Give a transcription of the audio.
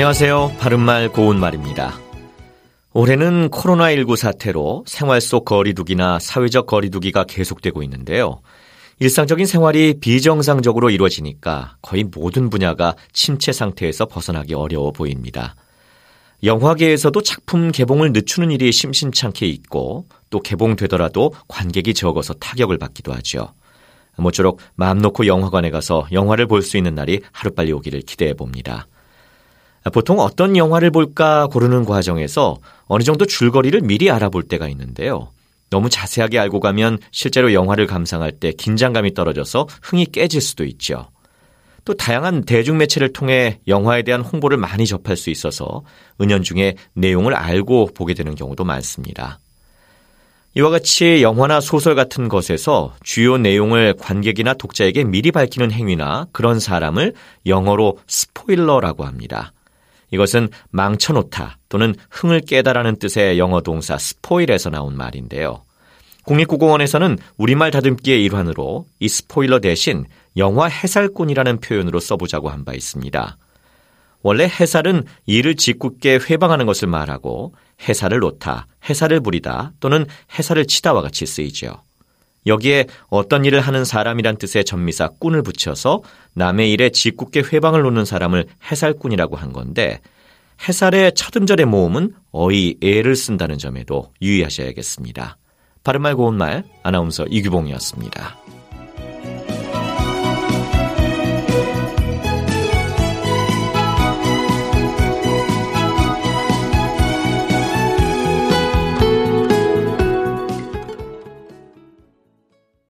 안녕하세요. 바른말 고운말입니다. 올해는 코로나19 사태로 생활 속 거리두기나 사회적 거리두기가 계속되고 있는데요. 일상적인 생활이 비정상적으로 이루어지니까 거의 모든 분야가 침체 상태에서 벗어나기 어려워 보입니다. 영화계에서도 작품 개봉을 늦추는 일이 심심찮게 있고 또 개봉되더라도 관객이 적어서 타격을 받기도 하죠. 모쪼록 마음 놓고 영화관에 가서 영화를 볼 수 있는 날이 하루빨리 오기를 기대해 봅니다. 보통 어떤 영화를 볼까 고르는 과정에서 어느 정도 줄거리를 미리 알아볼 때가 있는데요. 너무 자세하게 알고 가면 실제로 영화를 감상할 때 긴장감이 떨어져서 흥이 깨질 수도 있죠. 또 다양한 대중매체를 통해 영화에 대한 홍보를 많이 접할 수 있어서 은연중에 내용을 알고 보게 되는 경우도 많습니다. 이와 같이 영화나 소설 같은 것에서 주요 내용을 관객이나 독자에게 미리 밝히는 행위나 그런 사람을 영어로 스포일러라고 합니다. 이것은 망쳐놓다 또는 흥을 깨다라는 뜻의 영어 동사 스포일에서 나온 말인데요. 국립국어원에서는 우리말 다듬기의 일환으로 이 스포일러 대신 영화 해살꾼이라는 표현으로 써보자고 한 바 있습니다. 원래 해살은 이를 짓궂게 회방하는 것을 말하고 해살을 놓다, 해살을 부리다 또는 해살을 치다와 같이 쓰이죠. 여기에 어떤 일을 하는 사람이란 뜻의 전미사 꾼을 붙여서 남의 일에 짓궂게 회방을 놓는 사람을 해살꾼이라고 한 건데 해살의 첫 음절의 모음은 어이 애를 쓴다는 점에도 유의하셔야겠습니다. 바른말 고운말 아나운서 이규봉이었습니다.